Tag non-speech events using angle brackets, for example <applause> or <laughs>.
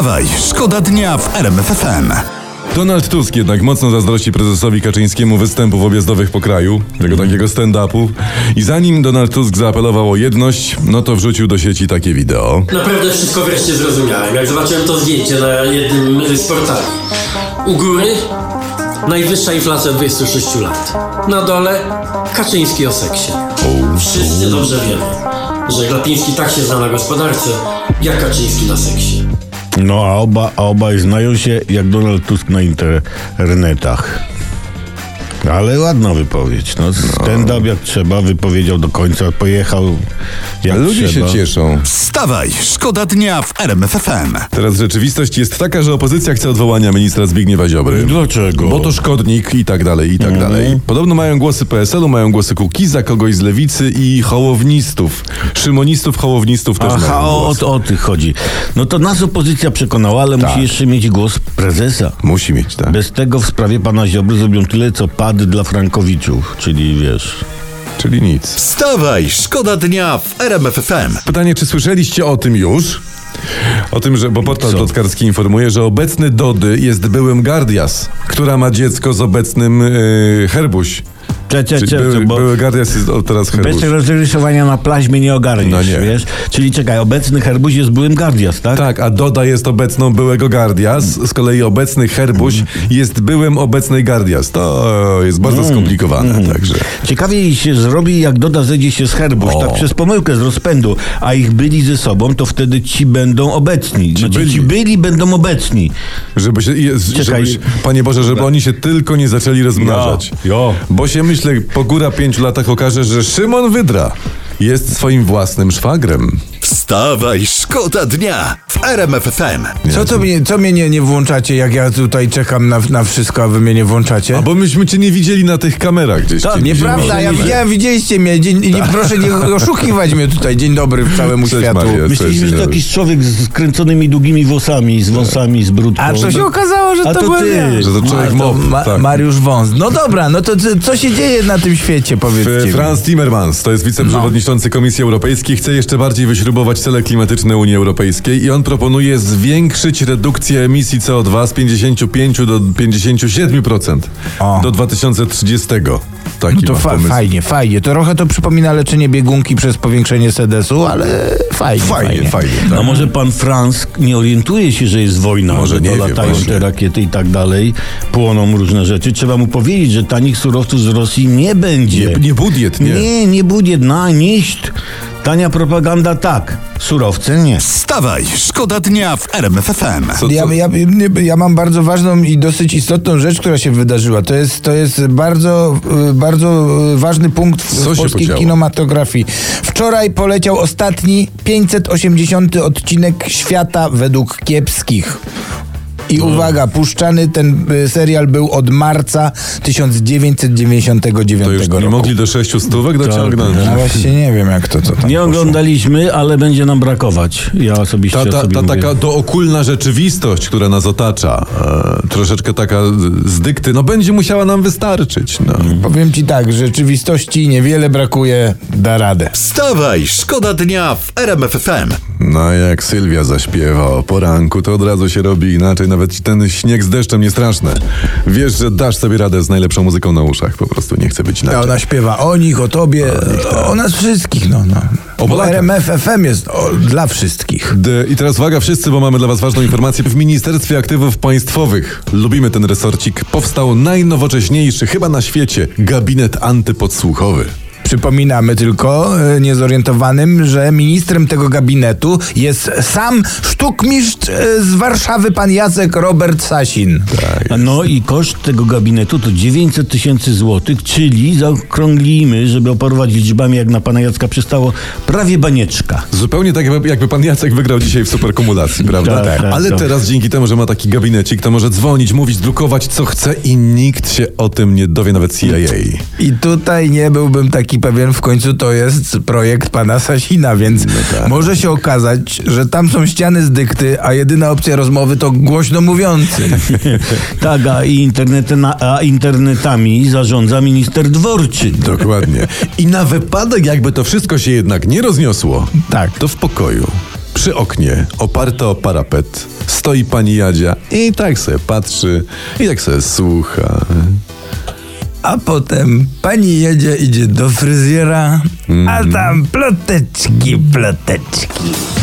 Wstawaj, szkoda dnia w RMF FM. Donald Tusk jednak mocno zazdrości prezesowi Kaczyńskiemu występów objazdowych po kraju, tego takiego stand-upu. I zanim Donald Tusk zaapelował o jedność, no to wrzucił do sieci takie wideo. Naprawdę wszystko wreszcie zrozumiałem, jak zobaczyłem to zdjęcie na jednym z portali. U góry najwyższa inflacja od 26 lat. Na dole Kaczyński o seksie. Wszyscy dobrze wiemy, że Glapiński tak się zna na gospodarce, jak Kaczyński na seksie. No a oba, a obaj znają się jak Donald Tusk na internetach. Ale ładna wypowiedź. No, stand-up jak trzeba, wypowiedział do końca, pojechał jak Ludzie trzeba. się cieszą. Wstawaj, szkoda dnia w RMF FM. Teraz rzeczywistość jest taka, że opozycja chce odwołania ministra Zbigniewa Ziobry. Dlaczego? Bo to szkodnik i tak dalej, i tak dalej. Podobno mają głosy PSL-u, mają głosy Kukiza, kogoś z lewicy i hołownistów. Szymonistów, hołownistów też Aha, mają o, głos. o, o tych chodzi. No to nas opozycja przekonała, ale Tak. musi jeszcze mieć głos prezesa. Musi mieć, tak. Bez tego w sprawie pana Ziobry zrobią tyle, co pad dla Frankowiczów, czyli wiesz... Czyli nic. Wstawaj, szkoda dnia w RMF FM. Pytanie, czy słyszeliście o tym już? O tym, że, bo portal plotkarski informuje, że obecny Dody jest byłym Gardias, która ma dziecko z obecnym yy, Herbuś. Cze, cze, Czyli cze, były, bo były Gardias jest o, teraz Herbuś. bez rozrysowania na plaźmie nie ogarniesz, No nie. wiesz? Czyli czekaj, obecny Herbuś jest byłym Gardias, tak? Tak, a Doda jest obecną byłego Gardias, z kolei obecny Herbuś jest byłym obecnej Gardias. To jest bardzo skomplikowane, także. Ciekawie się zrobi, jak Doda zejdzie się z Herbuś, O. tak przez pomyłkę z rozpędu, a ich byli ze sobą, to wtedy ci będą obecni. Znaczy, byli. ci byli będą obecni. Żeby się, jest, Czekaj. żebyś, Panie Boże, żeby oni się tylko nie zaczęli rozmnażać. Jo, jo. Bo się myślę, po góra pięciu latach okaże, że Szymon Wydra jest swoim własnym szwagrem. Wstawaj, szkoda dnia w RMF FM. Co, to mnie, co mnie nie, nie włączacie, jak ja tutaj czekam na, na wszystko, a wy mnie nie włączacie? A bo myśmy cię nie widzieli na tych kamerach gdzieś. To nieprawda, ja widziałem, widzieliście mnie. Dzień, nie, proszę nie <laughs> oszukiwać mnie tutaj. Dzień dobry całemu Cześć, światu. Maria. Myśleliśmy, że to jakiś człowiek z skręconymi długimi włosami, z wąsami, z brudką. A to się okazało, że A to, to byłem ja. Że to człowiek A, mob, Ma, tak. Mariusz Wąs. No dobra, no to co- co się dzieje na tym świecie, powiedzcie. Franz Timmermans, to jest wiceprzewodniczący Komisji Europejskiej, chce jeszcze bardziej wyśrubować cele klimatyczne Unii Europejskiej i on proponuje zwiększyć redukcję emisji CO2 z 55 do 57% O. do 2030. Taki No to fa- pomysł. fajnie, fajnie. To trochę to przypomina leczenie biegunki przez powiększenie sedesu, ale fajnie. Fajnie, fajnie. A tak. może pan Franz nie orientuje się, że jest wojna, Może że nie to wie latają właśnie. te rakiety i tak dalej, płoną różne rzeczy. Trzeba mu powiedzieć, że tanich surowców z Rosji nie będzie. Nie, nie budiet, nie. nie, nie będzie, na, nicht. Tania propaganda tak, surowce nie. Wstawaj, szkoda dnia w RMF FM. Co, co? Ja, ja, ja mam bardzo ważną i dosyć istotną rzecz, która się wydarzyła. To jest, to jest bardzo, y, bardzo y, ważny punkt w, w polskiej podziało? kinematografii. Wczoraj poleciał ostatni 580 odcinek Świata według kiepskich. I No. uwaga, puszczany ten y, serial był od marca 1999 To już roku. nie mogli do sześciu stówek dociągnąć. No właśnie nie wiem jak to, to tam Nie poszło. oglądaliśmy, ale będzie nam brakować. Ja osobiście Ta, ta, sobie ta mówię. taka dookulna rzeczywistość, która nas otacza, e, troszeczkę taka z dykty, no będzie musiała nam wystarczyć. No. Powiem ci tak, rzeczywistości niewiele brakuje, da radę. Wstawaj, szkoda dnia w RMF FM. No jak Sylwia zaśpiewa o poranku, to od razu się robi inaczej. Nawet ci ten śnieg z deszczem nie straszne. Wiesz, że dasz sobie radę z najlepszą muzyką na uszach. Po prostu nie chcę być A inaczej. ona śpiewa o nich, o tobie, o nas wszystkich, no. no. O Bo. RMF FM jest o, dla wszystkich. D- I teraz uwaga wszyscy, bo mamy dla was ważną informację. W Ministerstwie Aktywów Państwowych, lubimy ten resorcik, powstał najnowocześniejszy chyba na świecie gabinet antypodsłuchowy. Przypominamy tylko e, niezorientowanym, że ministrem tego gabinetu jest sam sztukmistrz e, z Warszawy, pan Jacek Robert Sasin. No i koszt tego gabinetu to 900 tysięcy złotych, czyli zaokrąglimy, żeby operować liczbami jak na pana Jacka przystało, prawie banieczka. Zupełnie tak, jakby, jakby pan Jacek wygrał dzisiaj w superkumulacji, prawda? Tak, tak, Ale tak. teraz dzięki temu, że ma taki gabinecik, to może dzwonić, mówić, drukować co chce i nikt się o tym nie dowie, nawet CIA. I tutaj nie byłbym taki pewien, w końcu to jest projekt pana Sasina, więc może się okazać, że tam są ściany z dykty, a jedyna opcja rozmowy to głośno mówiący. <laughs> Tak, a, i internety, a internetami zarządza minister Dworczyk. Dokładnie. I na wypadek, jakby to wszystko się jednak nie rozniosło, Tak. to w pokoju Przy oknie, oparta o parapet, stoi pani Jadzia i tak sobie patrzy, i tak sobie słucha. A potem pani jedzie, idzie do fryzjera, a tam ploteczki, ploteczki.